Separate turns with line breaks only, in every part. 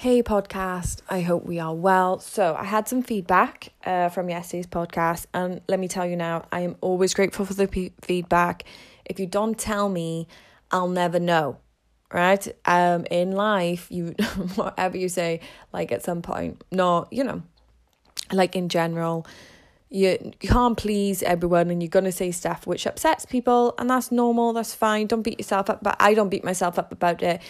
Hey, podcast. I hope we are well. So, I had some feedback uh, from yesterday's podcast, and let me tell you now, I am always grateful for the p- feedback. If you don't tell me, I'll never know, right? Um, in life, you whatever you say, like at some point, no, you know, like in general, you, you can't please everyone, and you're gonna say stuff which upsets people, and that's normal. That's fine. Don't beat yourself up, but I don't beat myself up about it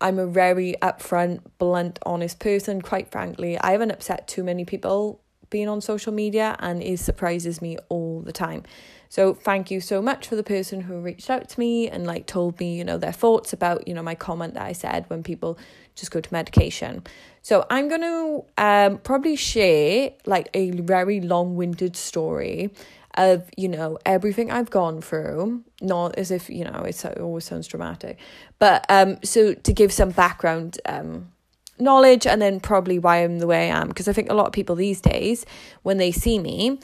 I'm a very upfront, blunt, honest person. Quite frankly, I haven't upset too many people being on social media, and it surprises me all the time. So thank you so much for the person who reached out to me and like told me, you know, their thoughts about, you know, my comment that I said when people just go to medication. So I'm going to um probably share like a very long-winded story of you know everything I've gone through. Not as if you know it always sounds dramatic, but um, so to give some background um knowledge and then probably why I'm the way I am because I think a lot of people these days when they see me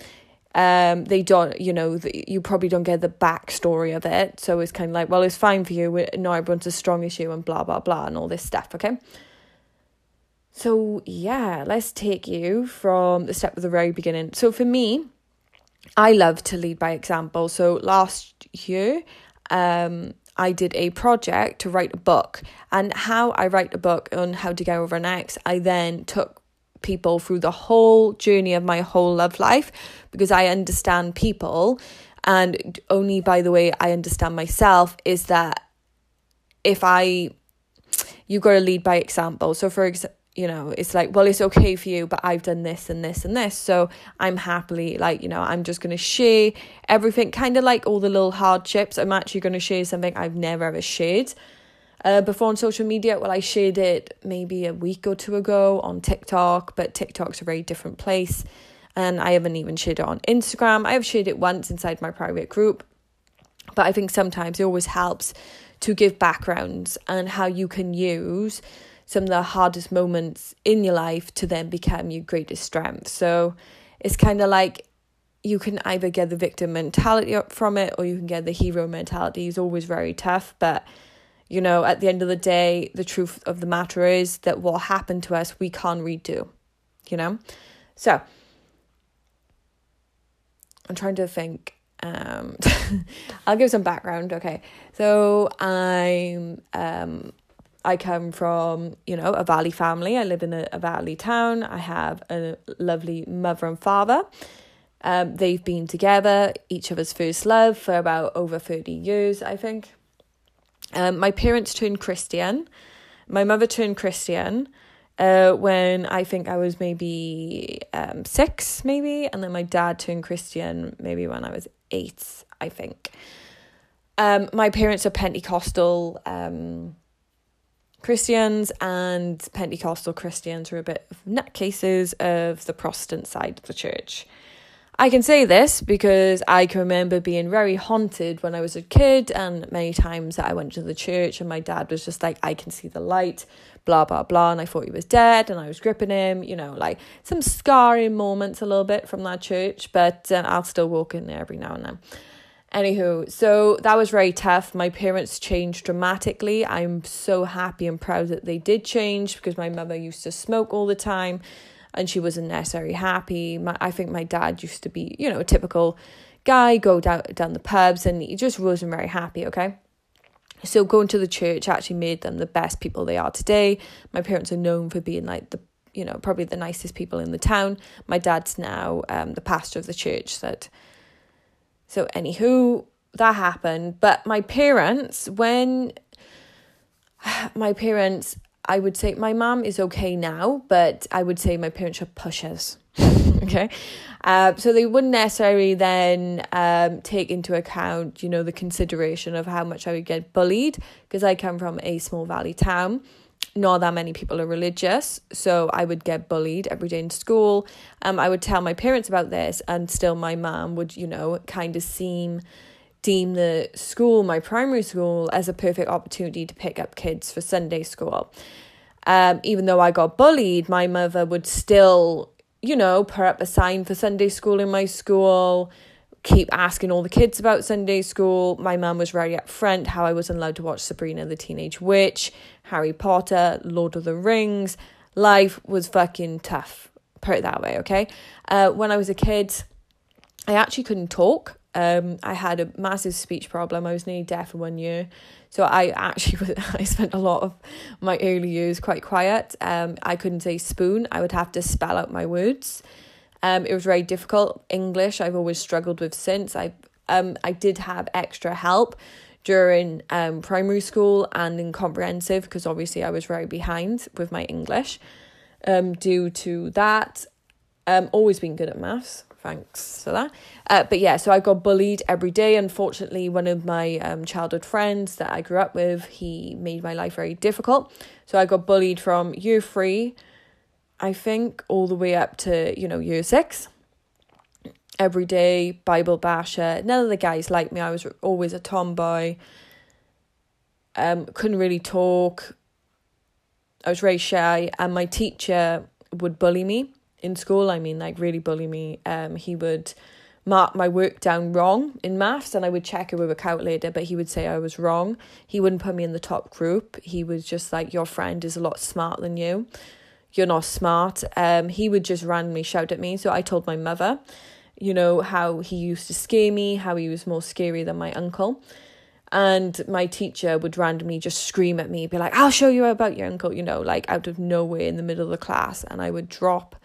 um they don't you know you probably don't get the backstory of it so it's kind of like well it's fine for you not everyone's as strong as you and blah blah blah and all this stuff okay so yeah let's take you from the step of the very beginning so for me I love to lead by example. So last year, um, I did a project to write a book, and how I write a book on how to get over an ex, I then took people through the whole journey of my whole love life because I understand people, and only by the way I understand myself is that if I you got to lead by example. So for example you know, it's like, well, it's okay for you, but I've done this and this and this. So I'm happily, like, you know, I'm just going to share everything, kind of like all the little hardships. I'm actually going to share something I've never ever shared uh, before on social media. Well, I shared it maybe a week or two ago on TikTok, but TikTok's a very different place. And I haven't even shared it on Instagram. I have shared it once inside my private group. But I think sometimes it always helps to give backgrounds and how you can use some of the hardest moments in your life to then become your greatest strength. So it's kind of like you can either get the victim mentality up from it or you can get the hero mentality. It's always very tough, but you know, at the end of the day, the truth of the matter is that what happened to us, we can't redo, you know? So I'm trying to think. Um, I'll give some background. Okay, so I'm um I come from, you know, a valley family. I live in a, a valley town. I have a lovely mother and father. Um, they've been together, each of us first love, for about over 30 years, I think. Um, my parents turned Christian. My mother turned Christian uh, when I think I was maybe um, six, maybe. And then my dad turned Christian maybe when I was eight, I think. Um, my parents are Pentecostal. Um, Christians and Pentecostal Christians are a bit of nutcases of the Protestant side of the church. I can say this because I can remember being very haunted when I was a kid, and many times that I went to the church, and my dad was just like, I can see the light, blah, blah, blah. And I thought he was dead, and I was gripping him, you know, like some scarring moments a little bit from that church, but uh, I'll still walk in there every now and then. Anywho, so that was very tough. My parents changed dramatically. I'm so happy and proud that they did change because my mother used to smoke all the time and she wasn't necessarily happy. My, I think my dad used to be, you know, a typical guy, go down, down the pubs and he just wasn't very happy, okay? So going to the church actually made them the best people they are today. My parents are known for being like the you know, probably the nicest people in the town. My dad's now um, the pastor of the church that so, anywho, that happened. But my parents, when my parents, I would say my mom is okay now, but I would say my parents are pushers. okay. Uh, so they wouldn't necessarily then um, take into account, you know, the consideration of how much I would get bullied because I come from a small valley town not that many people are religious, so I would get bullied every day in school. Um, I would tell my parents about this, and still my mom would, you know, kind of seem deem the school, my primary school, as a perfect opportunity to pick up kids for Sunday school. Um, even though I got bullied, my mother would still, you know, put up a sign for Sunday school in my school, keep asking all the kids about Sunday school. My mum was very upfront how I wasn't allowed to watch Sabrina the Teenage Witch, Harry Potter, Lord of the Rings. Life was fucking tough, put it that way, okay? Uh, when I was a kid, I actually couldn't talk. Um, I had a massive speech problem. I was nearly deaf for one year. So I actually I spent a lot of my early years quite quiet. Um, I couldn't say spoon. I would have to spell out my words. Um, it was very difficult. English I've always struggled with since. I um I did have extra help during um primary school and in comprehensive because obviously I was very behind with my English. Um, due to that, um, always been good at maths. Thanks for that. Uh, but yeah, so I got bullied every day. Unfortunately, one of my um childhood friends that I grew up with, he made my life very difficult. So I got bullied from year three I think, all the way up to, you know, year six. Every day, Bible basher. None of the guys liked me. I was always a tomboy. Um, couldn't really talk. I was very shy, and my teacher would bully me in school. I mean, like really bully me. Um, he would mark my work down wrong in maths, and I would check it with a calculator, but he would say I was wrong. He wouldn't put me in the top group. He was just like, "Your friend is a lot smarter than you." You're not smart. Um, he would just randomly shout at me. So I told my mother, you know, how he used to scare me, how he was more scary than my uncle. And my teacher would randomly just scream at me, be like, I'll show you about your uncle, you know, like out of nowhere in the middle of the class. And I would drop,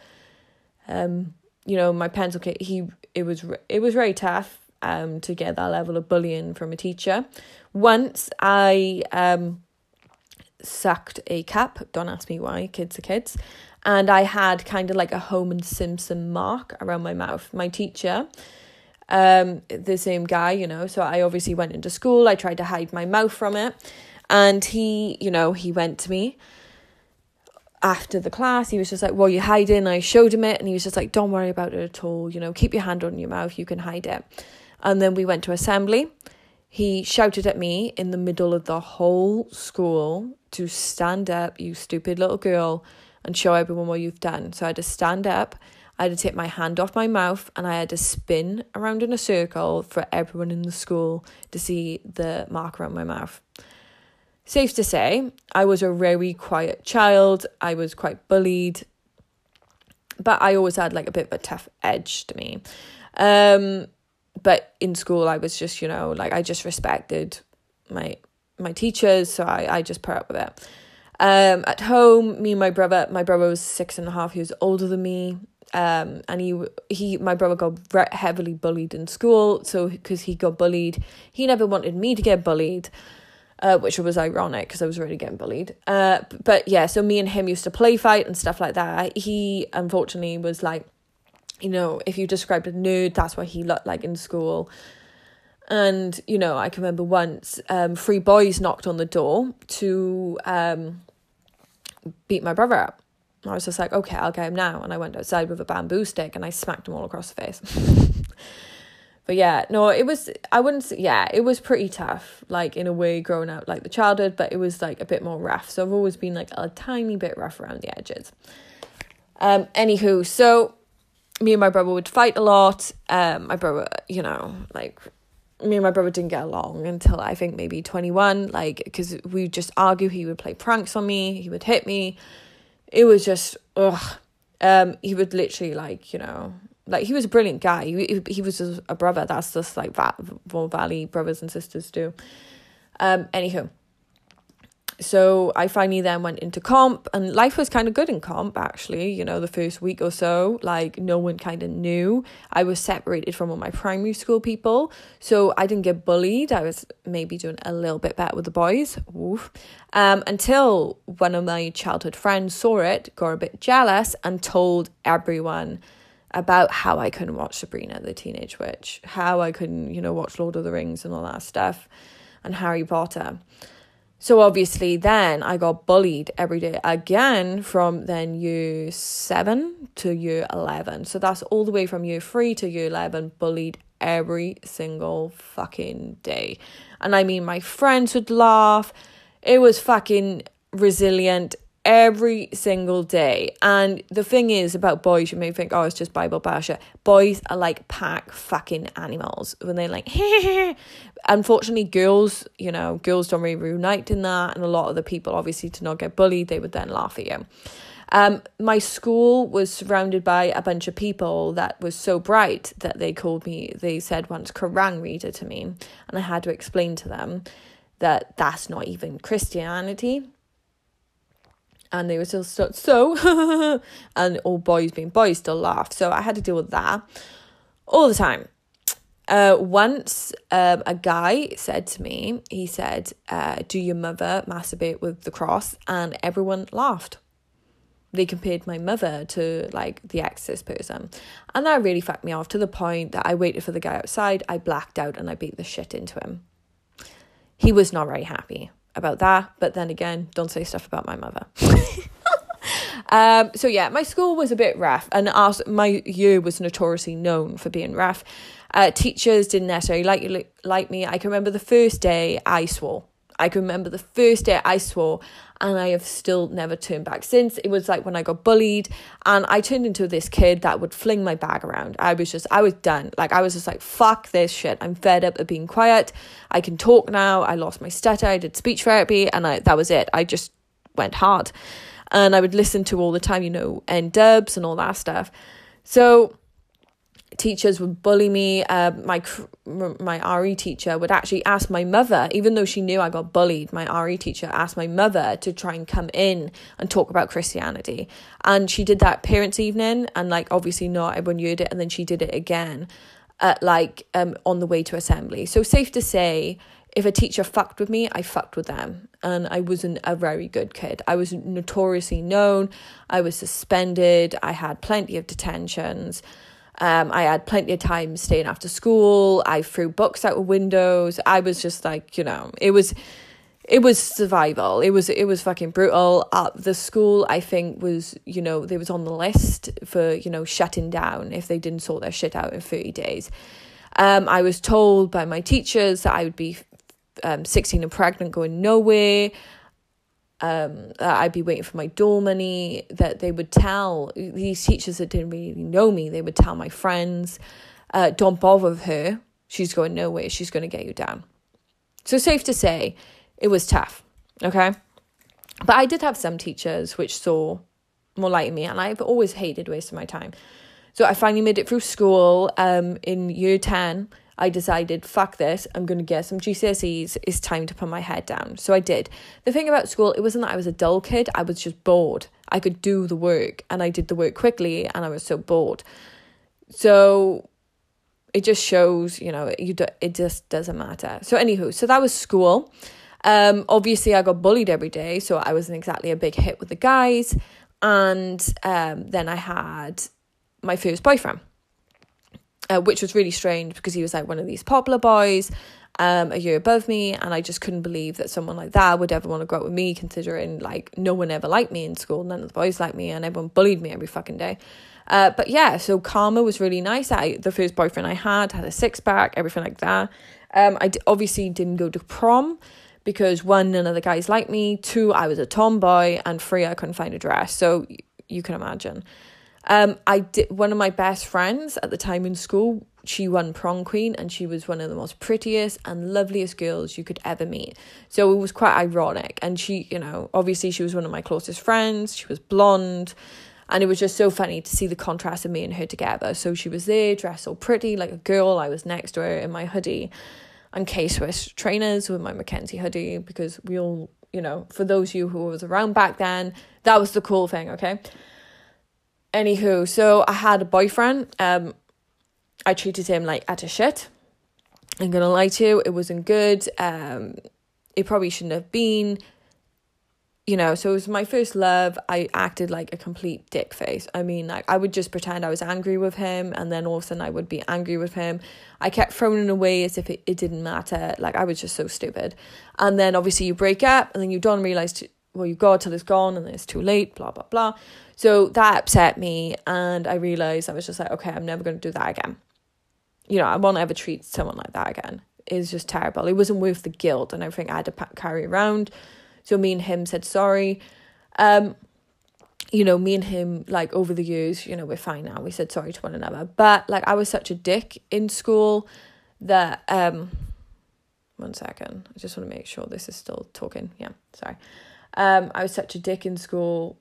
um, you know, my pencil case. He, it was, it was very tough um, to get that level of bullying from a teacher. Once I, um, sucked a cap. Don't ask me why, kids are kids. And I had kind of like a Homer Simpson mark around my mouth. My teacher, um, the same guy, you know, so I obviously went into school. I tried to hide my mouth from it. And he, you know, he went to me after the class. He was just like, Well, you hiding. I showed him it. And he was just like, Don't worry about it at all. You know, keep your hand on your mouth. You can hide it. And then we went to assembly. He shouted at me in the middle of the whole school to stand up, you stupid little girl, and show everyone what you've done. So I had to stand up, I had to take my hand off my mouth, and I had to spin around in a circle for everyone in the school to see the mark around my mouth. Safe to say, I was a very quiet child. I was quite bullied, but I always had like a bit of a tough edge to me. Um, but in school, I was just, you know, like I just respected my my teachers, so I, I just put up with it. Um, at home, me and my brother, my brother was six and a half years older than me. Um, and he he my brother got heavily bullied in school. So because he got bullied, he never wanted me to get bullied. Uh, which was ironic because I was already getting bullied. Uh, but yeah, so me and him used to play fight and stuff like that. He unfortunately was like, you know, if you described a nerd, that's what he looked like in school. And, you know, I can remember once um, three boys knocked on the door to um, beat my brother up. I was just like, okay, I'll get him now. And I went outside with a bamboo stick and I smacked him all across the face. but yeah, no, it was, I wouldn't say, yeah, it was pretty tough, like in a way growing up, like the childhood, but it was like a bit more rough. So I've always been like a tiny bit rough around the edges. Um, anywho, so me and my brother would fight a lot. Um, my brother, you know, like me and my brother didn't get along until I think maybe 21, like, because we would just argue. He would play pranks on me, he would hit me. It was just, ugh. Um, he would literally, like, you know, like, he was a brilliant guy. He, he was just a brother. That's just like Vaughan Valley brothers and sisters do. Um, anywho, so I finally then went into comp and life was kind of good in comp actually, you know, the first week or so, like no one kind of knew. I was separated from all my primary school people, so I didn't get bullied. I was maybe doing a little bit better with the boys. Oof. Um, until one of my childhood friends saw it, got a bit jealous and told everyone about how I couldn't watch Sabrina the Teenage Witch, how I couldn't, you know, watch Lord of the Rings and all that stuff and Harry Potter. So obviously, then I got bullied every day again from then year seven to year 11. So that's all the way from year three to year 11, bullied every single fucking day. And I mean, my friends would laugh. It was fucking resilient. Every single day. And the thing is about boys, you may think, oh, it's just Bible basher. Boys are like pack fucking animals when they're like, unfortunately, girls, you know, girls don't really reunite in that. And a lot of the people, obviously, to not get bullied, they would then laugh at you. Um, my school was surrounded by a bunch of people that was so bright that they called me, they said once, Quran reader to me. And I had to explain to them that that's not even Christianity and they were still stuck, so and all boys being boys still laugh. So I had to deal with that all the time. Uh, once um, a guy said to me, he said, uh, Do your mother masturbate with the cross? And everyone laughed. They compared my mother to like the exorcist person. And that really fucked me off to the point that I waited for the guy outside, I blacked out, and I beat the shit into him. He was not very happy about that. But then again, don't say stuff about my mother. um, so yeah, my school was a bit rough, and our, my year was notoriously known for being rough. Uh, teachers didn't necessarily like like me. I can remember the first day I swore. I can remember the first day I swore, and I have still never turned back since. It was like when I got bullied, and I turned into this kid that would fling my bag around. I was just, I was done. Like, I was just like, fuck this shit. I'm fed up of being quiet. I can talk now. I lost my stutter. I did speech therapy, and I, that was it. I just went hard. And I would listen to all the time, you know, N-Dubz and all that stuff. So, teachers would bully me. Uh, my my RE teacher would actually ask my mother, even though she knew I got bullied. My RE teacher asked my mother to try and come in and talk about Christianity, and she did that parents' evening. And like obviously not everyone heard it, and then she did it again, at like um on the way to assembly. So safe to say. If a teacher fucked with me, I fucked with them. And I wasn't a very good kid. I was notoriously known. I was suspended. I had plenty of detentions. Um, I had plenty of time staying after school. I threw books out of windows. I was just like, you know, it was it was survival. It was it was fucking brutal. Uh, the school I think was you know they was on the list for you know shutting down if they didn't sort their shit out in thirty days. Um, I was told by my teachers that I would be um, sixteen and pregnant, going nowhere um, I'd be waiting for my door money, that they would tell these teachers that didn't really know me, they would tell my friends, uh, don't bother with her. She's going nowhere. She's going to get you down. So, safe to say, it was tough. Okay. But I did have some teachers which saw more like me, and I've always hated wasting my time. So, I finally made it through school um, in year 10. I decided, fuck this, I'm going to get some GCSEs. It's time to put my head down. So I did. The thing about school, it wasn't that I was a dull kid, I was just bored. I could do the work and I did the work quickly and I was so bored. So it just shows, you know, you do, it just doesn't matter. So anywho, so that was school. Um, obviously I got bullied every day, so I wasn't exactly a big hit with the guys. And um, then I had my first boyfriend uh, which was really strange because he was like one of these popular boys um, a year above me, and I just couldn't believe that someone like that would ever want to grow up with me, considering like no one ever liked me in school, none of the boys liked me, and everyone bullied me every fucking day. Uh, but yeah, so Karma was really nice. I the first boyfriend I had had a six pack, everything like that. Um, I d- obviously didn't go to prom because one, none of the guys liked me. Two, I was a tomboy, and three, I couldn't find a dress. So you can imagine. Um, I did one of my best friends at the time in school. She won prom queen, and she was one of the most prettiest and loveliest girls you could ever meet. So it was quite ironic. And she, you know, obviously she was one of my closest friends. She was blonde, and it was just so funny to see the contrast of me and her together. So she was there, dressed so pretty like a girl. I was next to her in my hoodie and K Swiss trainers with my McKenzie hoodie because we all, you know, for those of you who was around back then, that was the cool thing. Okay. Anywho, so I had a boyfriend. Um, I treated him like a shit. I'm gonna lie to you, it wasn't good. Um, it probably shouldn't have been. You know, so it was my first love. I acted like a complete dick face. I mean, like I would just pretend I was angry with him, and then all of a sudden I would be angry with him. I kept throwing it away as if it, it didn't matter. Like I was just so stupid. And then obviously you break up, and then you don't realize well, you go till it's gone and then it's too late, blah, blah, blah. So that upset me. And I realized I was just like, okay, I'm never going to do that again. You know, I won't ever treat someone like that again. It's just terrible. It wasn't worth the guilt and everything I had to carry around. So me and him said sorry. Um, you know, me and him, like over the years, you know, we're fine now. We said sorry to one another. But like I was such a dick in school that um one second. I just want to make sure this is still talking. Yeah, sorry. Um, I was such a dick in school.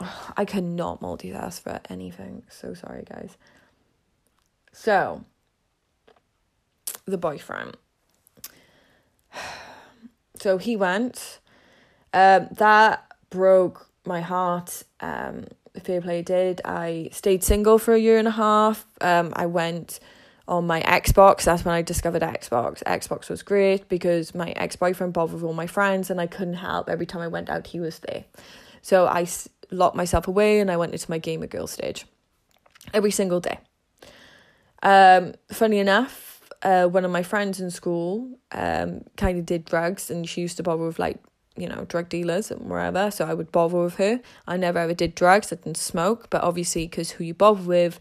I cannot multitask for anything. So sorry, guys. So, the boyfriend. So he went. Um, that broke my heart. Um, fair play did. I stayed single for a year and a half. Um, I went on my Xbox. That's when I discovered Xbox. Xbox was great because my ex boyfriend bothered with all my friends, and I couldn't help. Every time I went out, he was there. So I locked myself away and I went into my gamer girl stage every single day. Um, funny enough, uh, one of my friends in school um, kind of did drugs and she used to bother with like, you know, drug dealers and wherever. So I would bother with her. I never ever did drugs. I didn't smoke, but obviously, because who you bother with,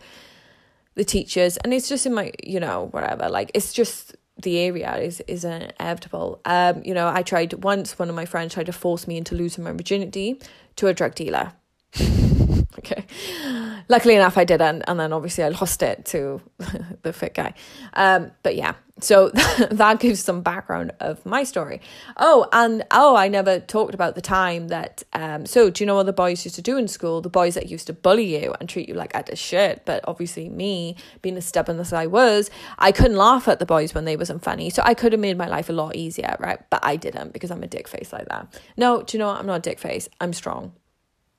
the teachers, and it's just in my, you know, whatever. Like it's just the area is is inevitable. Um, you know, I tried once. One of my friends tried to force me into losing my virginity to a drug dealer. okay. Luckily enough, I didn't, and then obviously I lost it to the fit guy. Um, but yeah, so that gives some background of my story. Oh, and oh, I never talked about the time that. Um, so do you know what the boys used to do in school? The boys that used to bully you and treat you like a shit. But obviously, me being as stubborn as I was, I couldn't laugh at the boys when they wasn't funny. So I could have made my life a lot easier, right? But I didn't because I'm a dick face like that. No, do you know what? I'm not a dick face. I'm strong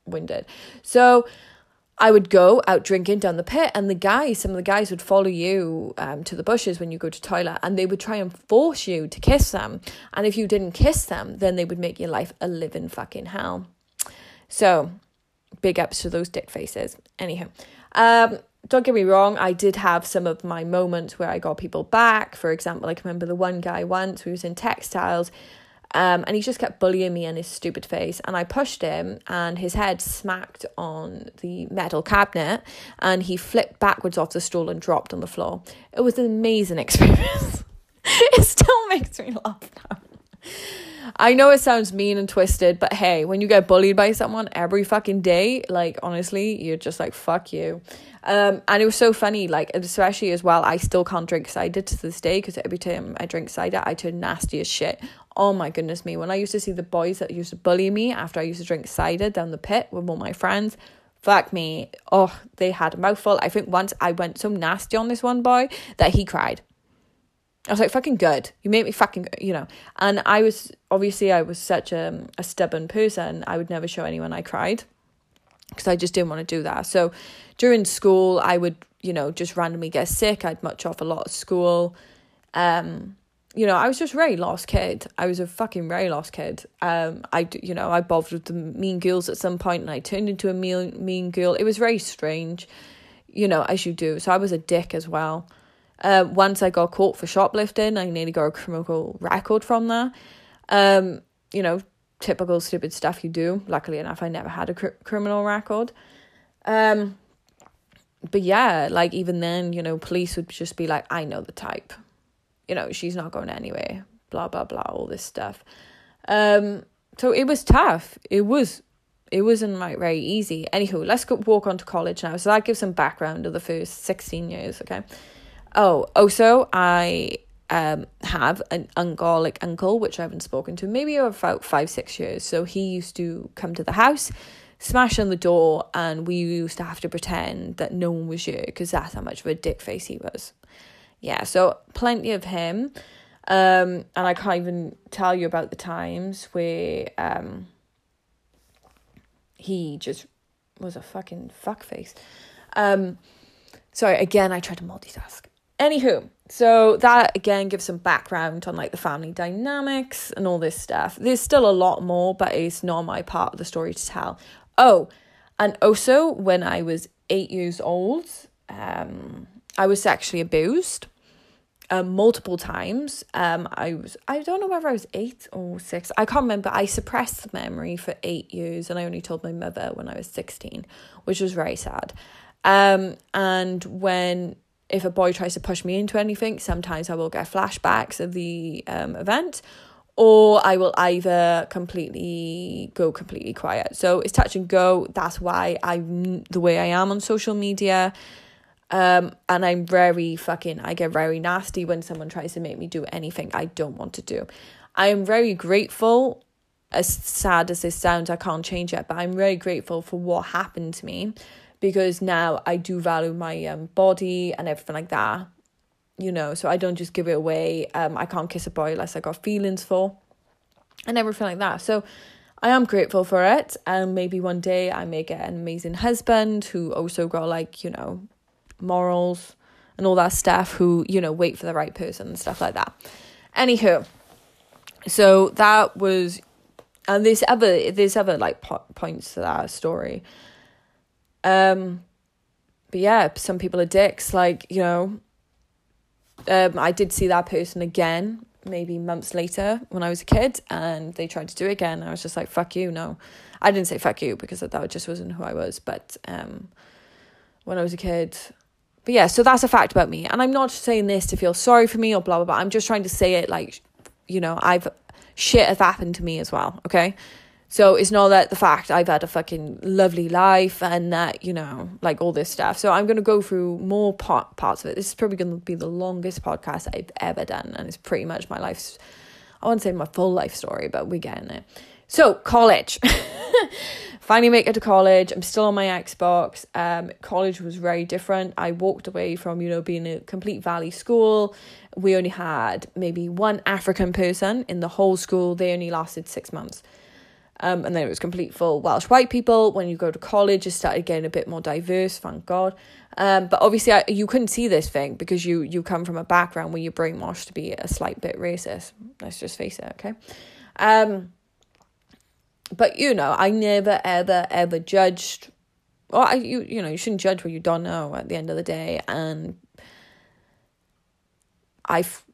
winded. So I would go out drinking down the pit, and the guys, some of the guys would follow you um, to the bushes when you go to toilet, and they would try and force you to kiss them. And if you didn't kiss them, then they would make your life a living fucking hell. So, big ups to those dick faces. Anyhow, um, don't get me wrong, I did have some of my moments where I got people back. For example, I can remember the one guy once who was in textiles um, and he just kept bullying me in his stupid face. And I pushed him, and his head smacked on the metal cabinet, and he flipped backwards off the stool and dropped on the floor. It was an amazing experience. it still makes me laugh now. I know it sounds mean and twisted, but hey, when you get bullied by someone every fucking day, like honestly, you're just like, fuck you. Um, and it was so funny, like, especially as well, I still can't drink cider to this day because every time I drink cider, I turn nasty as shit. Oh my goodness me. When I used to see the boys that used to bully me after I used to drink cider down the pit with all my friends, fuck me. Oh, they had a mouthful. I think once I went so nasty on this one boy that he cried. I was like, fucking good. You made me fucking, you know. And I was, obviously, I was such a, a stubborn person. I would never show anyone I cried because I just didn't want to do that. So during school, I would, you know, just randomly get sick. I'd much off a lot of school. Um, you know, I was just a very lost kid. I was a fucking very lost kid. Um, I, you know, I bothered with the mean girls at some point and I turned into a mean, mean girl. It was very strange, you know, as you do. So I was a dick as well. Uh, once I got caught for shoplifting, I nearly got a criminal record from that. Um, you know, typical stupid stuff you do. Luckily enough, I never had a cr- criminal record. Um, but yeah, like even then, you know, police would just be like, I know the type you know, she's not going anywhere, blah, blah, blah, all this stuff. Um, so it was tough. It was, it wasn't like very easy. Anywho, let's go walk on to college now. So that gives some background of the first 16 years, okay? Oh, also, I um have an ungolic uncle, which I haven't spoken to maybe about five, six years. So he used to come to the house, smash on the door, and we used to have to pretend that no one was here because that's how much of a dick face he was yeah, so plenty of him. Um, and I can't even tell you about the times where um he just was a fucking fuckface. Um, sorry, again, I tried to multitask. Anywho, so that again gives some background on like the family dynamics and all this stuff. There's still a lot more, but it's not my part of the story to tell. Oh, and also when I was eight years old, um, I was sexually abused um, multiple times. Um, I was I don't know whether I was eight or six. I can't remember. I suppressed the memory for eight years, and I only told my mother when I was sixteen, which was very sad. Um, and when if a boy tries to push me into anything, sometimes I will get flashbacks of the um event, or I will either completely go completely quiet. So it's touch and go. That's why I'm the way I am on social media. Um, and I'm very fucking, I get very nasty when someone tries to make me do anything I don't want to do. I am very grateful, as sad as this sounds, I can't change it, but I'm very grateful for what happened to me because now I do value my um, body and everything like that you know, so I don't just give it away. Um, I can't kiss a boy unless I got feelings for, and everything like that. So I am grateful for it, and maybe one day I may get an amazing husband who also got like you know, morals and all that stuff. Who you know wait for the right person and stuff like that. Anywho, so that was, and there's other there's other like po- points to that story. Um, but yeah, some people are dicks. Like you know, um, I did see that person again maybe months later when I was a kid and they tried to do it again. I was just like, fuck you, no. I didn't say fuck you because that just wasn't who I was. But um, when I was a kid, but yeah, so that's a fact about me. And I'm not saying this to feel sorry for me or blah, blah, blah. I'm just trying to say it like, you know, I've shit has happened to me as well, okay? So it's not that the fact I've had a fucking lovely life and that, you know, like all this stuff. So I'm going to go through more part, parts of it. This is probably going to be the longest podcast I've ever done. And it's pretty much my life's, I won't say my full life story, but we're getting it. So, college. Finally make it to college. I'm still on my Xbox. Um, college was very different. I walked away from, you know, being a complete valley school. We only had maybe one African person in the whole school. They only lasted six months. Um, and then it was complete full Welsh white people. When you go to college, it started getting a bit more diverse, thank God. Um, but obviously, I, you couldn't see this thing because you you come from a background where you're brainwashed to be a slight bit racist. Let's just face it, okay? Um, but you know, I never ever ever judged. Well, I you you know you shouldn't judge what you don't know at the end of the day, and I've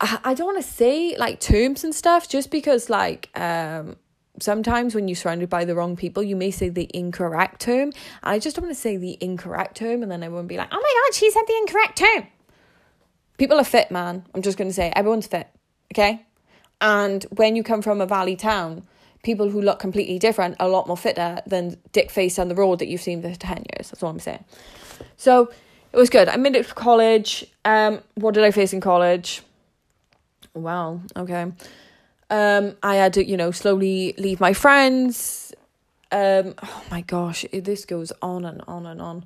I don't want to say like terms and stuff just because like um sometimes when you're surrounded by the wrong people, you may say the incorrect term. I just don't want to say the incorrect term and then everyone be like, oh my God, she said the incorrect term. People are fit, man. I'm just going to say everyone's fit, okay? And when you come from a valley town, people who look completely different are a lot more fitter than dick face on the road that you've seen for 10 years. That's all I'm saying. So it was good. I made it to college. Um, what did I face in college? Well, okay. Um, I had to, you know, slowly leave my friends. Um, oh my gosh, this goes on and on and on.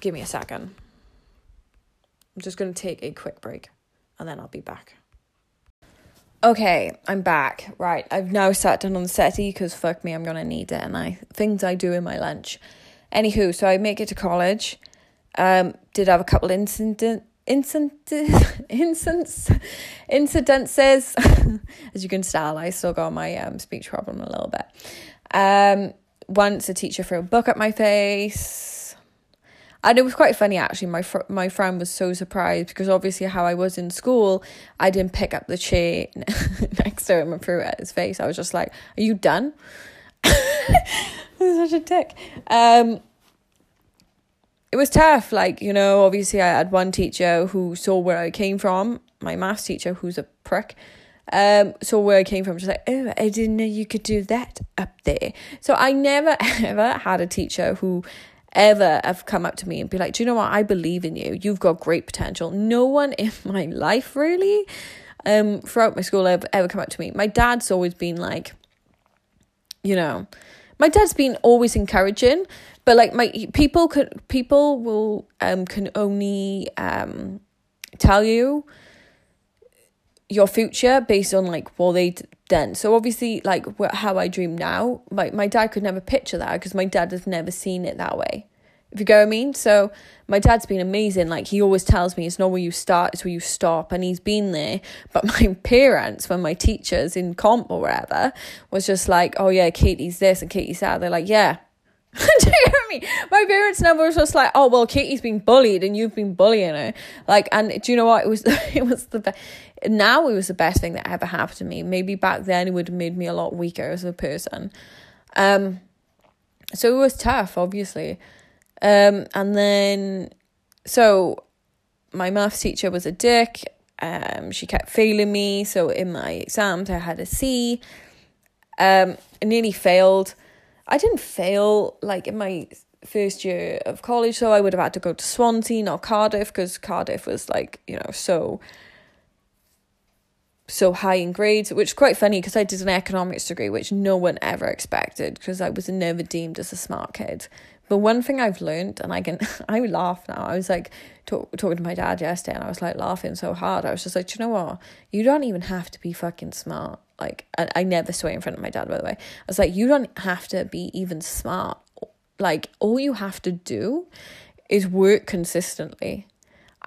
Give me a second. I'm just going to take a quick break and then I'll be back. Okay, I'm back. Right, I've now sat down on the settee because fuck me, I'm gonna need it, and I things I do in my lunch. Anywho, so I make it to college. Um, did have a couple incident incident, incidents, incidences. As you can tell, I still got my um, speech problem a little bit. Um, once a teacher threw a book at my face. And it was quite funny actually. My fr- my friend was so surprised because obviously how I was in school, I didn't pick up the chair next to him and threw it at his face. I was just like, "Are you done?" such a dick. Um, it was tough. Like, you know, obviously I had one teacher who saw where I came from, my maths teacher, who's a prick. Um, saw where I came from, just like, oh, I didn't know you could do that up there. So I never ever had a teacher who ever have come up to me and be like, Do you know what? I believe in you. You've got great potential. No one in my life really, um, throughout my school ever ever come up to me. My dad's always been like, you know, my dad's been always encouraging, but like my people could people will um can only um tell you your future based on like what they done. So obviously, like how I dream now, my my dad could never picture that because my dad has never seen it that way. If you go, I mean. So my dad's been amazing. Like he always tells me, it's not where you start, it's where you stop, and he's been there. But my parents, when my teachers in comp or whatever, was just like, oh yeah, Katie's this and Katie's that. They're like, yeah, Do you hear me? My parents never was just like, oh well, Katie's been bullied and you've been bullying her. Like, and do you know what? It was it was the best. Now it was the best thing that ever happened to me. Maybe back then it would have made me a lot weaker as a person. Um, so it was tough, obviously. Um, and then so my maths teacher was a dick. Um, she kept failing me. So in my exams, I had a C. Um, I nearly failed. I didn't fail like in my first year of college, so I would have had to go to Swansea, not Cardiff, because Cardiff was like, you know, so so high in grades, which is quite funny because I did an economics degree, which no one ever expected because I was never deemed as a smart kid. But one thing I've learned, and I can, I laugh now. I was like talk, talking to my dad yesterday, and I was like laughing so hard. I was just like, you know what? You don't even have to be fucking smart. Like, I, I never swear in front of my dad, by the way. I was like, you don't have to be even smart. Like, all you have to do is work consistently.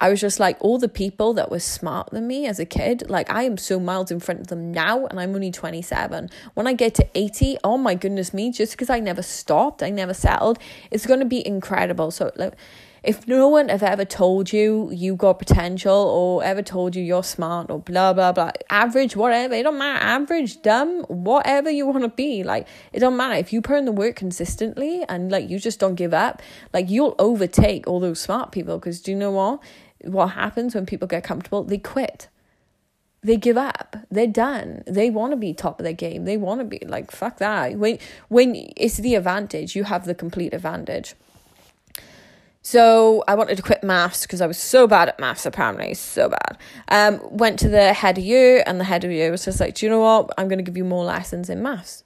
I was just like, all the people that were smart than me as a kid, like, I am so miles in front of them now, and I'm only 27. When I get to 80, oh my goodness me, just because I never stopped, I never settled, it's going to be incredible. So, like, if no one have ever told you you got potential or ever told you you're smart or blah blah blah average whatever it don't matter average dumb whatever you want to be like it don't matter if you put in the work consistently and like you just don't give up like you'll overtake all those smart people because do you know what what happens when people get comfortable they quit they give up they're done they want to be top of their game they want to be like fuck that when when it's the advantage you have the complete advantage so I wanted to quit maths because I was so bad at maths, apparently, so bad. Um, went to the head of year, and the head of year was just like, Do you know what? I'm going to give you more lessons in maths.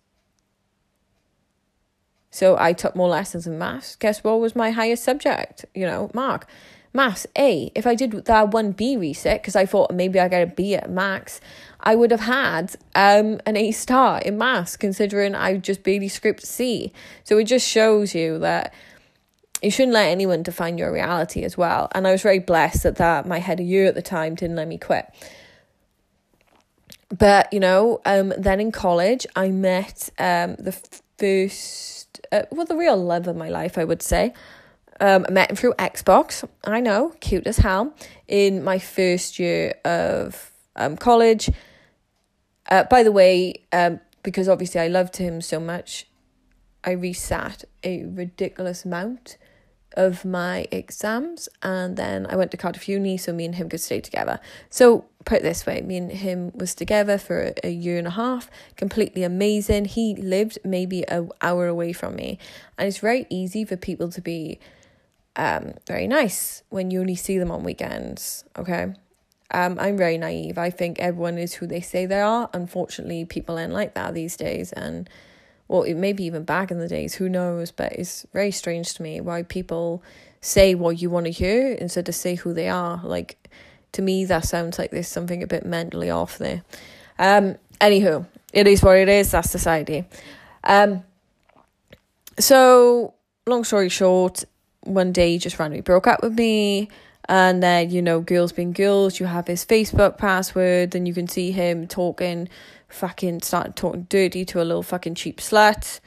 So I took more lessons in maths. Guess what was my highest subject? You know, mark. Maths, A. If I did that one B reset, because I thought maybe I get a B at max, I would have had um, an A star in maths, considering I just barely scraped C. So it just shows you that you shouldn't let anyone define your reality as well. And I was very blessed that that my head of year at the time didn't let me quit. But you know, um, then in college, I met um the first, uh, well, the real love of my life, I would say. Um, I met him through Xbox. I know, cute as hell. In my first year of um college. Uh, by the way, um, because obviously I loved him so much, I resat a ridiculous amount of my exams and then I went to Cardiff Uni so me and him could stay together. So put it this way, me and him was together for a year and a half, completely amazing. He lived maybe an hour away from me and it's very easy for people to be um very nice when you only see them on weekends, okay? Um, I'm very naive. I think everyone is who they say they are. Unfortunately, people aren't like that these days and well, it maybe even back in the days, who knows? But it's very strange to me why people say what you want to hear instead of say who they are. Like, to me, that sounds like there's something a bit mentally off there. Um, anywho, it is what it is. That's society. Um, so, long story short, one day he just randomly broke up with me. And then, you know, girls being girls, you have his Facebook password, and you can see him talking fucking started talking dirty to a little fucking cheap slut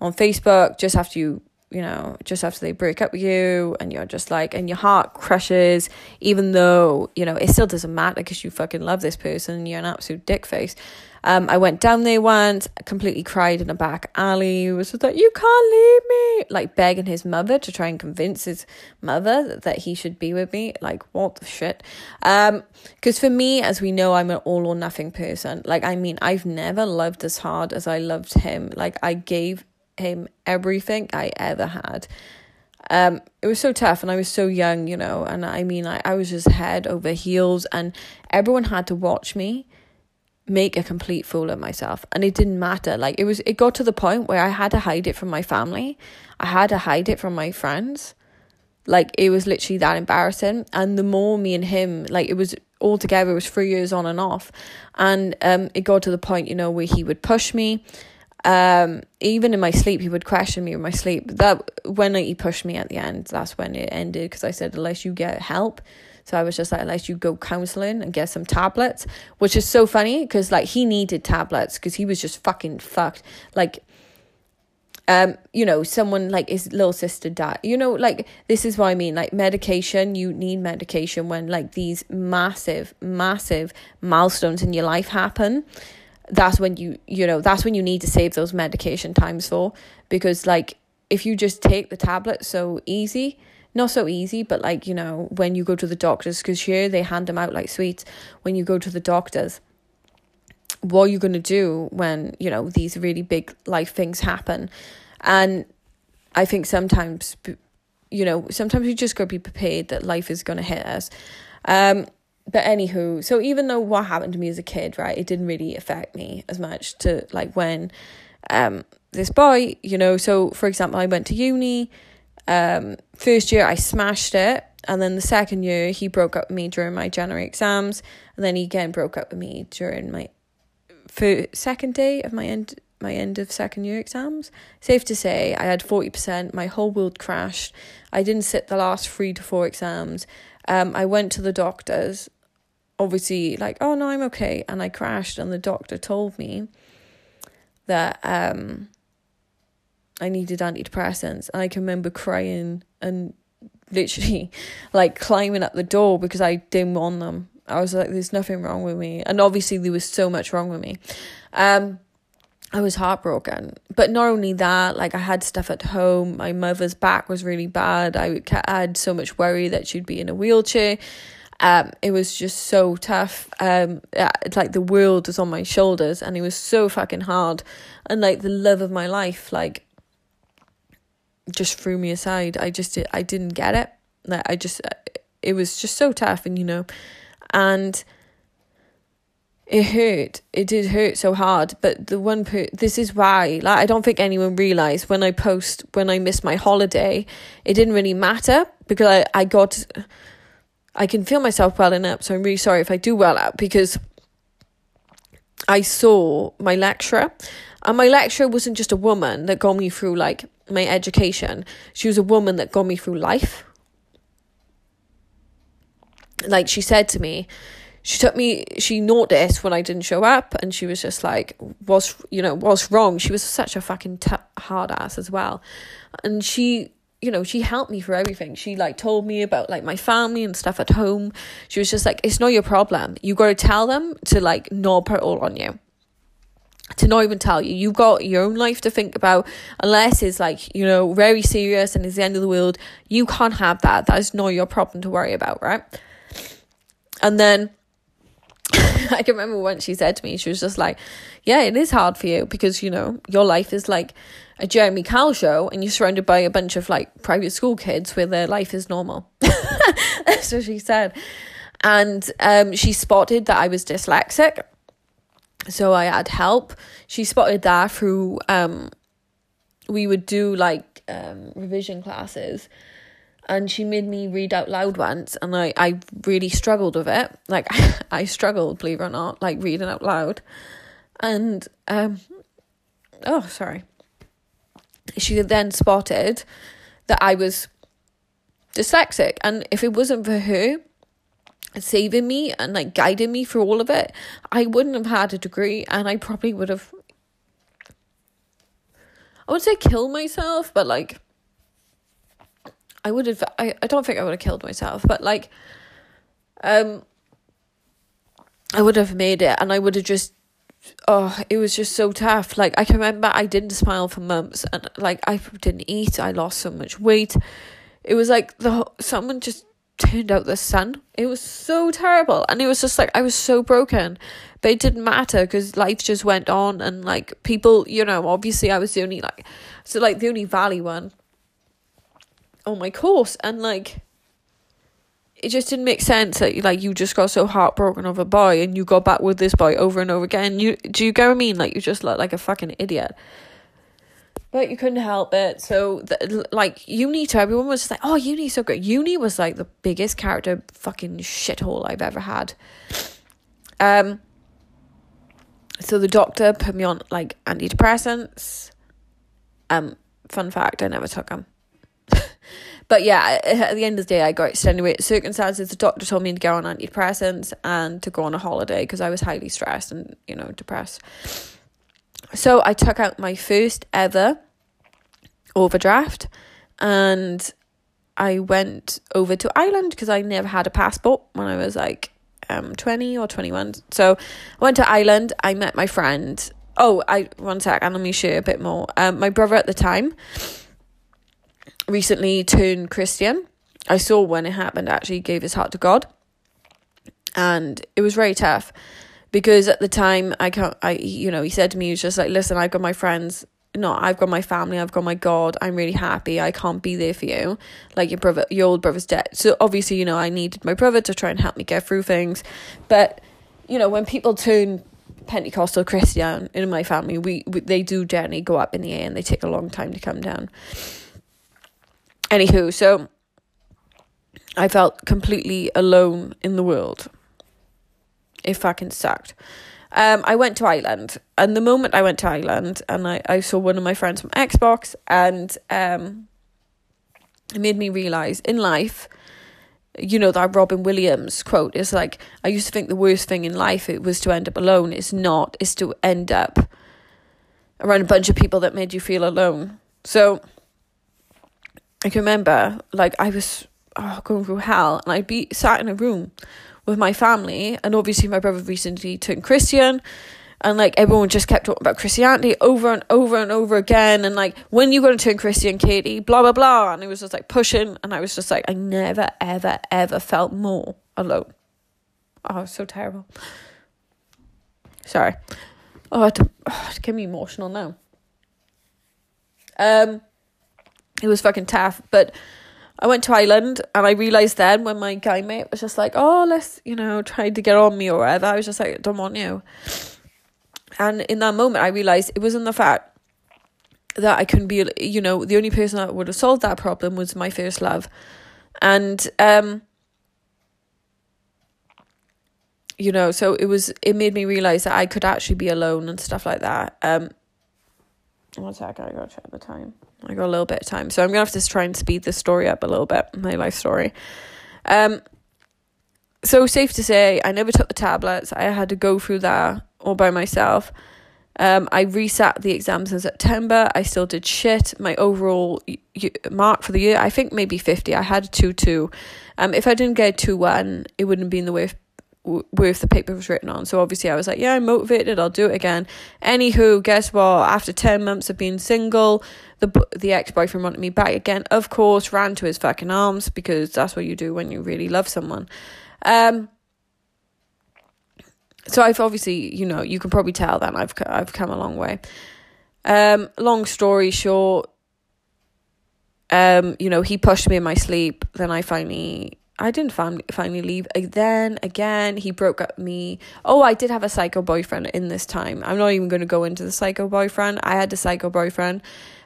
on Facebook just after you you know, just after they break up with you, and you're just like, and your heart crushes, even though, you know, it still doesn't matter because you fucking love this person, you're an absolute dick face. Um, I went down there once, completely cried in a back alley, was just like, you can't leave me, like begging his mother to try and convince his mother that he should be with me. Like, what the shit? Um, because for me, as we know, I'm an all or nothing person. Like, I mean, I've never loved as hard as I loved him. Like, I gave him everything I ever had. Um, it was so tough and I was so young, you know, and I mean I, I was just head over heels and everyone had to watch me make a complete fool of myself and it didn't matter. Like it was it got to the point where i had to hide it from my family. I had to hide it from my friends. Like it was literally that embarrassing. And the more me and him like it was all together it was three years on and off. And um it got to the point you know where he would push me um even in my sleep he would question me in my sleep that when he pushed me at the end that's when it ended because i said unless you get help so I was just like, unless you go counseling and get some tablets, which is so funny because like he needed tablets because he was just fucking fucked. Like, um, you know, someone like his little sister died. You know, like this is what I mean. Like medication, you need medication when like these massive, massive milestones in your life happen. That's when you, you know, that's when you need to save those medication times for because like if you just take the tablet so easy not so easy, but like, you know, when you go to the doctors, because here they hand them out like sweets. When you go to the doctors, what are you going to do when, you know, these really big life things happen? And I think sometimes, you know, sometimes we just got to be prepared that life is going to hit us. Um, but anywho, so even though what happened to me as a kid, right, it didn't really affect me as much to like when um this boy, you know, so for example, I went to uni, um, first year I smashed it, and then the second year he broke up with me during my January exams, and then he again broke up with me during my first, second day of my end my end of second year exams. Safe to say, I had 40%, my whole world crashed. I didn't sit the last three to four exams. Um, I went to the doctors, obviously, like, oh no, I'm okay. And I crashed, and the doctor told me that um, I needed antidepressants. And I can remember crying and literally like climbing up the door because I didn't want them. I was like, there's nothing wrong with me. And obviously, there was so much wrong with me. Um, I was heartbroken. But not only that, like I had stuff at home. My mother's back was really bad. I had so much worry that she'd be in a wheelchair. Um, it was just so tough. Um, it's like the world was on my shoulders, and it was so fucking hard. And like the love of my life, like just threw me aside. I just I didn't get it. Like I just it was just so tough, and you know, and it hurt. It did hurt so hard. But the one per this is why like I don't think anyone realized when I post when I missed my holiday, it didn't really matter because I, I got I can feel myself welling up, so I'm really sorry if I do well up because I saw my lecturer and my lecturer wasn't just a woman that got me through like my education. She was a woman that got me through life. Like she said to me, she took me she noticed when i didn't show up and she was just like what's you know what's wrong she was such a fucking t- hard ass as well and she you know she helped me for everything. She like told me about like my family and stuff at home. She was just like it's not your problem. You got to tell them to like not put all on you. To not even tell you. You've got your own life to think about. Unless it's like you know very serious and it's the end of the world you can't have that. That is not your problem to worry about right? And then I can remember once she said to me, she was just like, Yeah, it is hard for you because, you know, your life is like a Jeremy Kyle show and you're surrounded by a bunch of like private school kids where their life is normal. That's what she said. And um, she spotted that I was dyslexic. So I had help. She spotted that through, um, we would do like um, revision classes and she made me read out loud once and I, I really struggled with it like I struggled believe it or not like reading out loud and um oh sorry she then spotted that I was dyslexic. And if it wasn't for her saving me and like guiding me through all of it I wouldn't have had a degree and I probably would have I would say kill myself but like I would have I, I don't think I would have killed myself, but like um I would have made it and I would have just oh, it was just so tough. Like I can remember I didn't smile for months and like I didn't eat, I lost so much weight. It was like the someone just turned out the sun. It was so terrible and it was just like I was so broken. But it didn't matter because life just went on and like people, you know, obviously I was the only like so like the only valley one on my course and like it just didn't make sense that like you just got so heartbroken of a boy and you got back with this boy over and over again. You do you get what I mean? Like you just look like a fucking idiot. But you couldn't help it. So the, like uni to everyone was just like, oh uni so good. Uni was like the biggest character fucking shithole I've ever had. Um so the doctor put me on like antidepressants. Um fun fact, I never took them. But yeah, at the end of the day, I got extenuating circumstances. The doctor told me to go on antidepressants and to go on a holiday because I was highly stressed and, you know, depressed. So I took out my first ever overdraft and I went over to Ireland because I never had a passport when I was like um 20 or 21. So I went to Ireland. I met my friend. Oh, I one sec, and let me share a bit more. Um, my brother at the time recently turned Christian I saw when it happened actually gave his heart to God. And it was very tough because at the time I can't I you know, he said to me, he was just like, Listen, I've got my friends no, I've got my family, I've got my God, I'm really happy, I can't be there for you. Like your brother your old brother's dead. So obviously, you know, I needed my brother to try and help me get through things. But, you know, when people turn Pentecostal Christian in my family, we, we they do generally go up in the air and they take a long time to come down. Anywho, so I felt completely alone in the world. It fucking sucked. Um, I went to Ireland, and the moment I went to Ireland, and I, I saw one of my friends from Xbox, and um, it made me realize in life, you know, that Robin Williams quote is like, I used to think the worst thing in life it was to end up alone. It's not, it's to end up around a bunch of people that made you feel alone. So I can remember, like, I was oh, going through hell, and I'd be sat in a room with my family, and obviously my brother recently turned Christian, and like everyone just kept talking about Christianity over and over and over again, and like when you going to turn Christian, Katie, blah blah blah, and it was just like pushing, and I was just like, I never ever ever felt more alone. Oh, so terrible. Sorry. Oh, oh, it get me emotional now. Um, it was fucking tough, but I went to Ireland and I realised then when my guy mate was just like, oh, let's, you know, try to get on me or whatever, I was just like, don't want you. And in that moment, I realised it wasn't the fact that I couldn't be, you know, the only person that would have solved that problem was my first love. And, um, you know, so it was, it made me realise that I could actually be alone and stuff like that. Um, one second, I gotta check the time. I got a little bit of time. So I'm gonna have to try and speed this story up a little bit, my life story. Um so safe to say I never took the tablets. I had to go through that all by myself. Um, I resat the exams in September. I still did shit. My overall mark for the year, I think maybe 50. I had a 2 2. Um, if I didn't get a 2 1, it wouldn't have been the way worth the paper was written on. So obviously I was like, yeah, I'm motivated. I'll do it again. Anywho, guess what? After 10 months of being single, the the ex-boyfriend wanted me back again. Of course, ran to his fucking arms because that's what you do when you really love someone. Um so I've obviously, you know, you can probably tell that I've I've come a long way. Um long story short, um you know, he pushed me in my sleep, then I finally I didn't finally leave. Then again, he broke up me. Oh, I did have a psycho boyfriend in this time. I'm not even going to go into the psycho boyfriend. I had a psycho boyfriend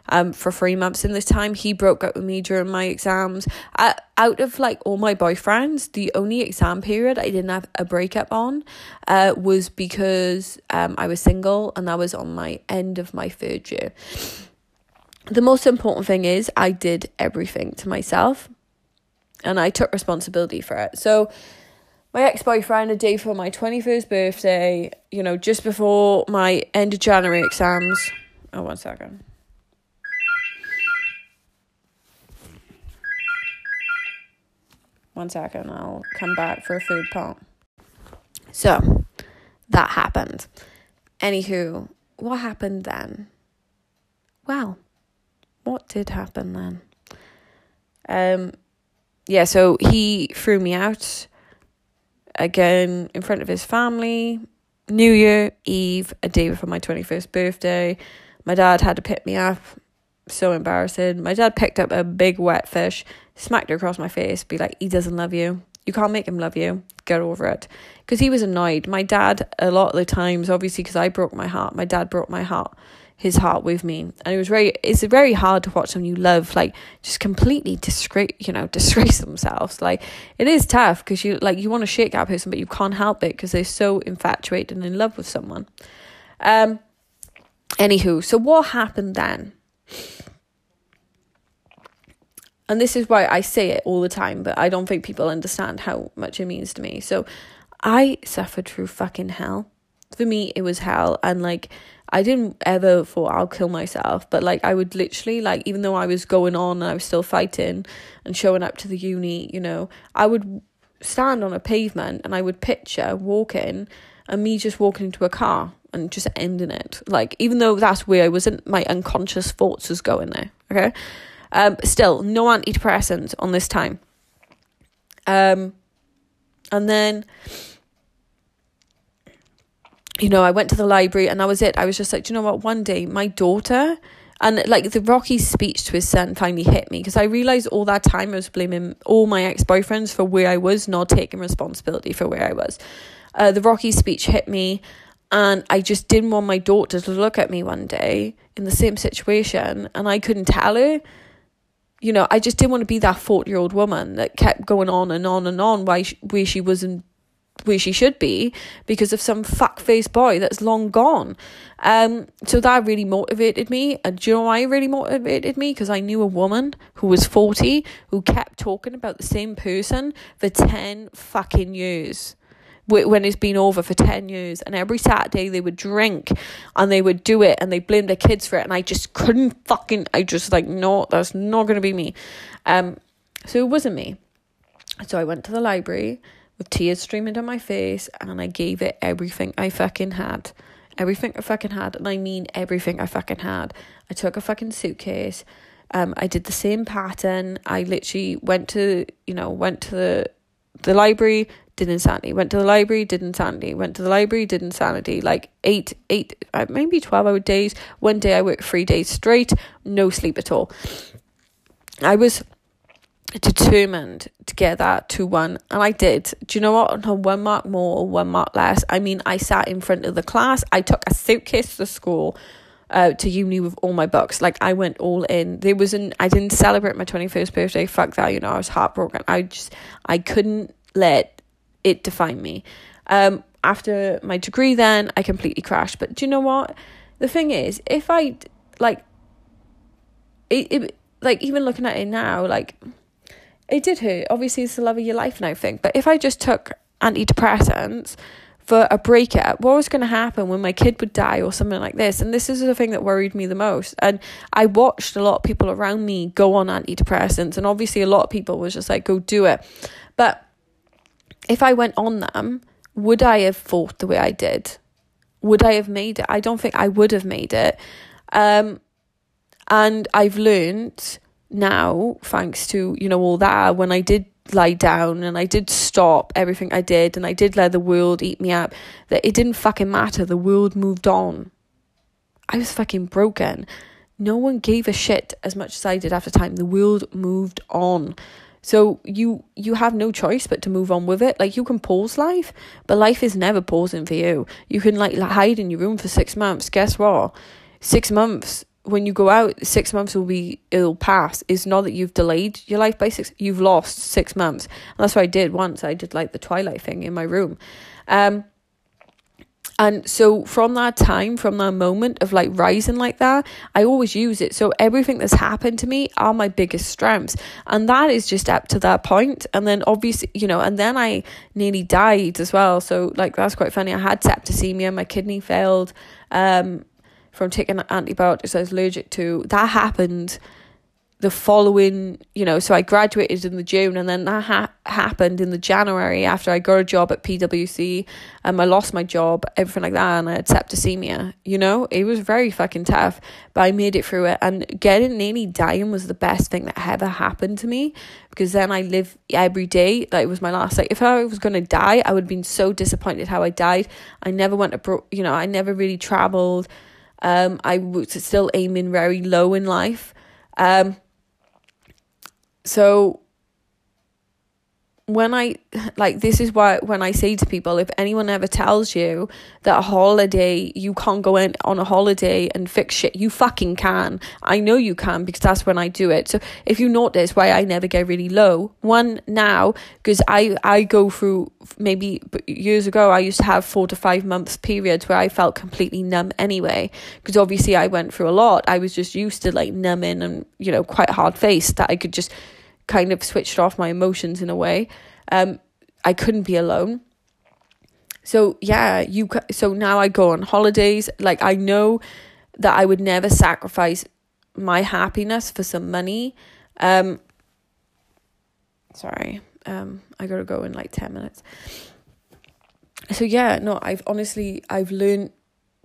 um for three months in this time. He broke up with me during my exams. I, out of like all my boyfriends, the only exam period I didn't have a breakup on uh was because um I was single and that was on my end of my third year. The most important thing is I did everything to myself and I took responsibility for it. So my ex-boyfriend a day for my 21st birthday, you know, just before my end of January exams. Oh, one second. One second, I'll come back for a food part. So, that happened. Anywho, what happened then? Well, what did happen then? Um, yeah, so he threw me out again in front of his family. New Year Eve, a day before my 21st birthday. My dad had to pick me up. So embarrassing. My dad picked up a big wet fish, smacked it across my face, be like, he doesn't love you. You can't make him love you. Get over it. Because he was annoyed. My dad, a lot of the times, obviously, because I broke my heart, my dad broke my heart his heart with me. And it was very it's very hard to watch someone you love like just completely disgrace you know disgrace themselves. Like it is tough because you like you want to shake that person but you can't help it because they're so infatuated and in love with someone. Um anywho so what happened then? And this is why I say it all the time but I don't think people understand how much it means to me. So I suffered through fucking hell. For me it was hell. And like I didn't ever thought I'll kill myself, but like I would literally like even though I was going on and I was still fighting and showing up to the uni, you know, I would stand on a pavement and I would picture walking and me just walking into a car and just ending it. Like even though that's where I wasn't my unconscious thoughts was going there. Okay. Um still no antidepressants on this time. Um, and then, you know, I went to the library and that was it. I was just like, you know what? One day, my daughter and like the Rocky speech to his son finally hit me because I realized all that time I was blaming all my ex boyfriends for where I was, not taking responsibility for where I was. Uh, the Rocky speech hit me, and I just didn't want my daughter to look at me one day in the same situation, and I couldn't tell her. You know, I just didn't want to be that 40 year old woman that kept going on and on and on why she, where she wasn't where she should be because of some fuckface boy that's long gone. Um, so that really motivated me. And do you know why it really motivated me? Because I knew a woman who was 40 who kept talking about the same person for 10 fucking years when it's been over for 10 years and every saturday they would drink and they would do it and they blamed their kids for it and i just couldn't fucking i just like no that's not to be me um so it wasn't me so i went to the library with tears streaming down my face and i gave it everything i fucking had everything i fucking had and i mean everything i fucking had i took a fucking suitcase um i did the same pattern i literally went to you know went to the the library did insanity. Went to the library, did insanity. Went to the library, did insanity. Like eight, eight, uh, maybe 12 hour days. One day I worked three days straight, no sleep at all. I was determined to get that to one and I did. Do you know what? No one mark more or one mark less. I mean I sat in front of the class, I took a suitcase to school, uh to uni with all my books. Like I went all in. There was an I didn't celebrate my twenty first birthday, fuck that, you know, I was heartbroken. I just I couldn't let it define me. Um, after my degree, then I completely crashed. But do you know what? The thing is, if I like, it, it like even looking at it now, like it did hurt. Obviously, it's the love of your life now thing. But if I just took antidepressants for a breakup, what was going to happen when my kid would die or something like this? And this is the thing that worried me the most. And I watched a lot of people around me go on antidepressants, and obviously, a lot of people was just like, "Go do it," but if I went on them, would I have fought the way I did? Would I have made it? I don't think I would have made it. Um, and I've learned now, thanks to, you know, all that, when I did lie down and I did stop everything I did and I did let the world eat me up, that it didn't fucking matter. The world moved on. I was fucking broken. No one gave a shit as much as I did after time. The world moved on. So you you have no choice but to move on with it. Like you can pause life, but life is never pausing for you. You can like hide in your room for six months. Guess what? Six months when you go out, six months will be it'll pass. It's not that you've delayed your life by six. You've lost six months. And that's what I did once. I did like the twilight thing in my room. Um, and so from that time, from that moment of like rising like that, I always use it. So everything that's happened to me are my biggest strengths. And that is just up to that point. And then obviously, you know, and then I nearly died as well. So like that's quite funny. I had septicemia, my kidney failed um from taking antibiotics I was allergic to. That happened the following, you know, so I graduated in the June and then that ha- happened in the January after I got a job at PwC and I lost my job, everything like that, and I had septicemia, you know, it was very fucking tough, but I made it through it and getting nearly dying was the best thing that ever happened to me because then I live every day, like it was my last, like if I was going to die, I would have been so disappointed how I died. I never went abroad, you know, I never really traveled. Um, I was still aiming very low in life. Um, so when I like this is why when I say to people if anyone ever tells you that a holiday you can't go in on a holiday and fix shit you fucking can. I know you can because that's when I do it. So if you notice why I never get really low one now because I I go through maybe years ago I used to have 4 to 5 months periods where I felt completely numb anyway because obviously I went through a lot. I was just used to like numbing and you know quite hard faced that I could just kind of switched off my emotions in a way. Um, I couldn't be alone. So yeah, you so now I go on holidays. Like I know that I would never sacrifice my happiness for some money. Um, sorry, um, I gotta go in like ten minutes. So yeah, no, I've honestly I've learned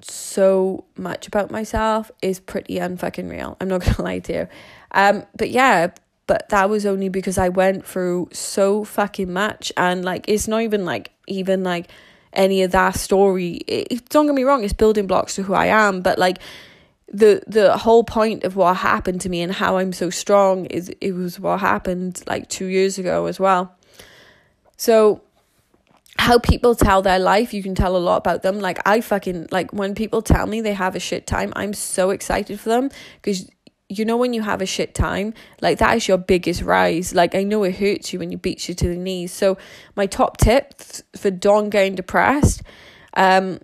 so much about myself is pretty unfucking real. I'm not gonna lie to you. Um, but yeah, but that was only because I went through so fucking much and like it's not even like even like any of that story it, don't get me wrong it's building blocks to who I am but like the the whole point of what happened to me and how I'm so strong is it was what happened like 2 years ago as well so how people tell their life, you can tell a lot about them. Like I fucking like when people tell me they have a shit time, I'm so excited for them because you know when you have a shit time, like that is your biggest rise. Like I know it hurts you when you beat you to the knees. So my top tips for Don getting depressed, um,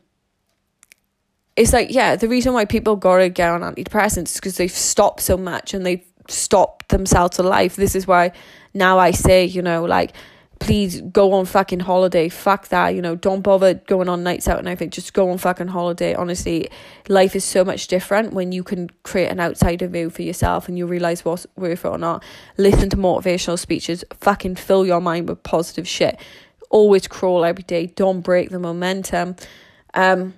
it's like yeah, the reason why people gotta get on antidepressants is because they've stopped so much and they've stopped themselves to life. This is why now I say, you know, like please go on fucking holiday. Fuck that, you know, don't bother going on nights out and everything. Just go on fucking holiday. Honestly, life is so much different when you can create an outsider view for yourself and you realize what's worth it or not. Listen to motivational speeches. Fucking fill your mind with positive shit. Always crawl every day. Don't break the momentum. Um,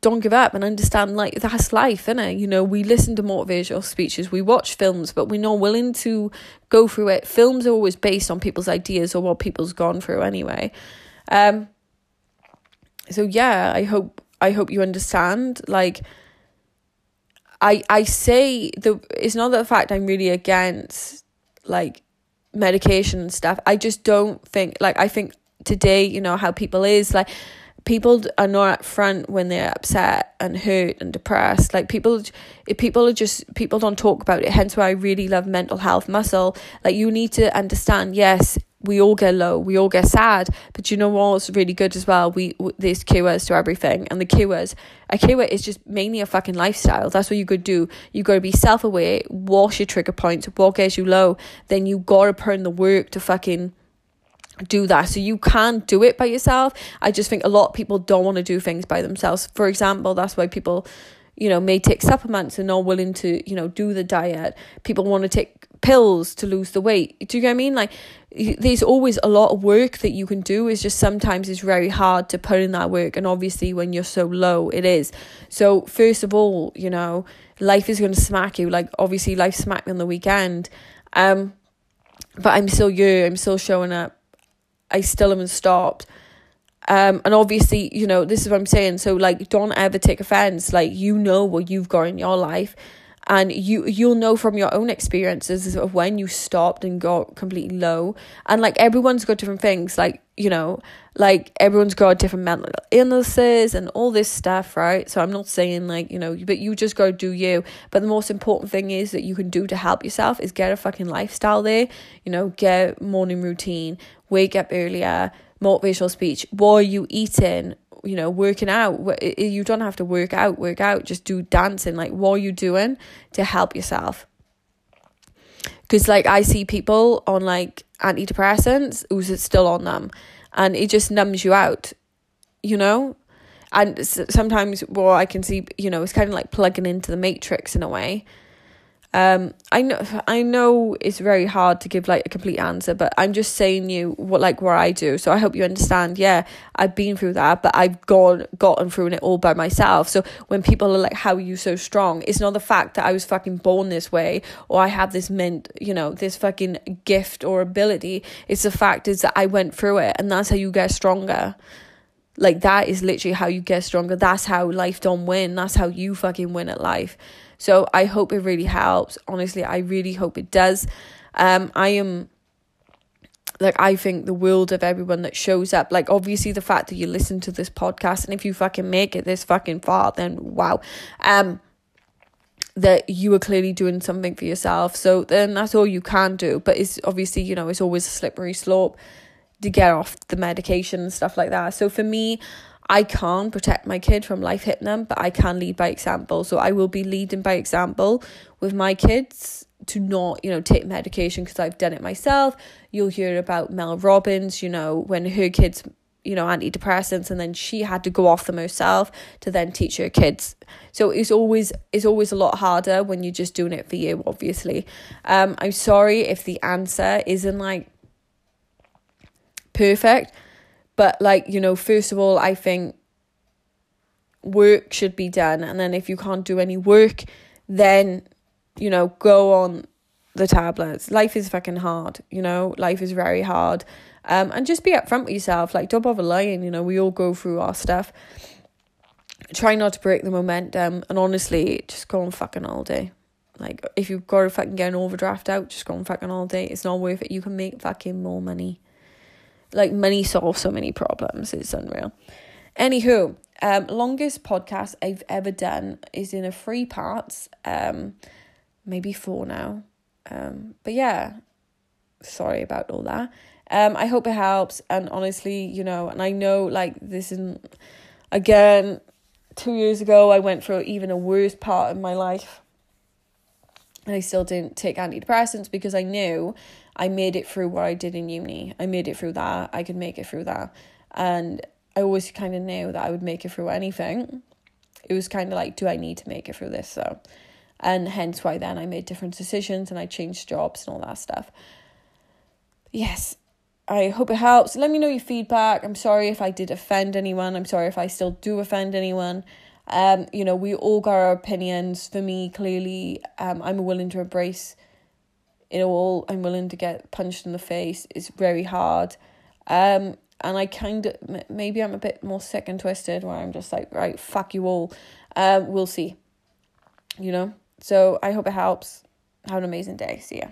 don't give up and understand like that's life innit? you know we listen to motivational speeches we watch films but we're not willing to go through it. Films are always based on people's ideas or what people's gone through anyway. Um so yeah i hope i hope you understand. Like i i say the it's not the fact i'm really against like medication and stuff. I just don't think like i think today you know how people is like people are not upfront when they're upset and hurt and depressed. Like people, people are just people don't talk about it. Hence why I really love mental health muscle. Like you need to understand. Yes, we all get low, we all get sad, but you know what's really good as well? We there's cures to everything, and the cures a cure is just mainly a fucking lifestyle. That's what you could do. You got to be self aware, wash your trigger points, what gets you low. Then you gotta put in the work to fucking do that. So you can't do it by yourself. I just think a lot of people don't want to do things by themselves. For example, that's why people, you know, may take supplements and not willing to, you know, do the diet. People want to take pills to lose the weight. Do you get what I mean? Like there's always a lot of work that you can do. It's just sometimes it's very hard to put in that work. And obviously when you're so low, it is. So first of all, you know, life is gonna smack you. Like obviously life smacked me on the weekend. Um but I'm still you, I'm still showing up I still haven't stopped. Um, and obviously, you know, this is what I'm saying. So, like, don't ever take offense. Like, you know what you've got in your life, and you you'll know from your own experiences of when you stopped and got completely low. And like, everyone's got different things. Like, you know, like everyone's got different mental illnesses and all this stuff, right? So I'm not saying like, you know, but you just gotta do you. But the most important thing is that you can do to help yourself is get a fucking lifestyle there, you know, get morning routine, wake up earlier, motivational speech. What are you eating? You know, working out. You don't have to work out, work out. Just do dancing. Like, what are you doing to help yourself? Because, like, I see people on like antidepressants who's still on them, and it just numbs you out, you know? And sometimes what I can see, you know, it's kind of like plugging into the matrix in a way um, I know I know it's very hard to give like a complete answer, but I'm just saying you what like what I do. So I hope you understand. Yeah, I've been through that, but I've gone gotten through it all by myself. So when people are like, "How are you so strong?" It's not the fact that I was fucking born this way or I have this meant you know this fucking gift or ability. It's the fact is that I went through it, and that's how you get stronger. Like that is literally how you get stronger. That's how life don't win. That's how you fucking win at life. So I hope it really helps. Honestly, I really hope it does. Um, I am like I think the world of everyone that shows up. Like obviously the fact that you listen to this podcast and if you fucking make it this fucking far, then wow. Um that you are clearly doing something for yourself. So then that's all you can do. But it's obviously, you know, it's always a slippery slope to get off the medication and stuff like that. So for me, I can't protect my kid from life hitting them, but I can lead by example. So I will be leading by example with my kids to not, you know, take medication because I've done it myself. You'll hear about Mel Robbins, you know, when her kids, you know, antidepressants and then she had to go off them herself to then teach her kids. So it's always it's always a lot harder when you're just doing it for you, obviously. Um, I'm sorry if the answer isn't like perfect but like, you know, first of all, I think work should be done. And then if you can't do any work, then you know, go on the tablets. Life is fucking hard, you know, life is very hard. Um, and just be upfront with yourself. Like, don't bother lying, you know, we all go through our stuff. Try not to break the momentum. And honestly, just go on fucking all day. Like, if you've got to fucking get an overdraft out, just go on fucking all day. It's not worth it. You can make fucking more money. Like, money solves so many problems. It's unreal. Anywho, um, longest podcast I've ever done is in a three parts. Um, maybe four now. Um, but yeah, sorry about all that. Um, I hope it helps. And honestly, you know, and I know like this isn't again. Two years ago, I went through even a worse part of my life and I still didn't take antidepressants because I knew I made it through what I did in uni. I made it through that. I could make it through that. And I always kind of knew that I would make it through anything. It was kind of like, do I need to make it through this? So, and hence why then I made different decisions and I changed jobs and all that stuff. Yes, I hope it helps. Let me know your feedback. I'm sorry if I did offend anyone. I'm sorry if I still do offend anyone. Um, you know, we all got our opinions. For me, clearly, um, I'm willing to embrace it all. I'm willing to get punched in the face. It's very hard. Um, and I kind of, maybe I'm a bit more sick and twisted where I'm just like, right, fuck you all. Um, we'll see. You know? So I hope it helps. Have an amazing day. See ya.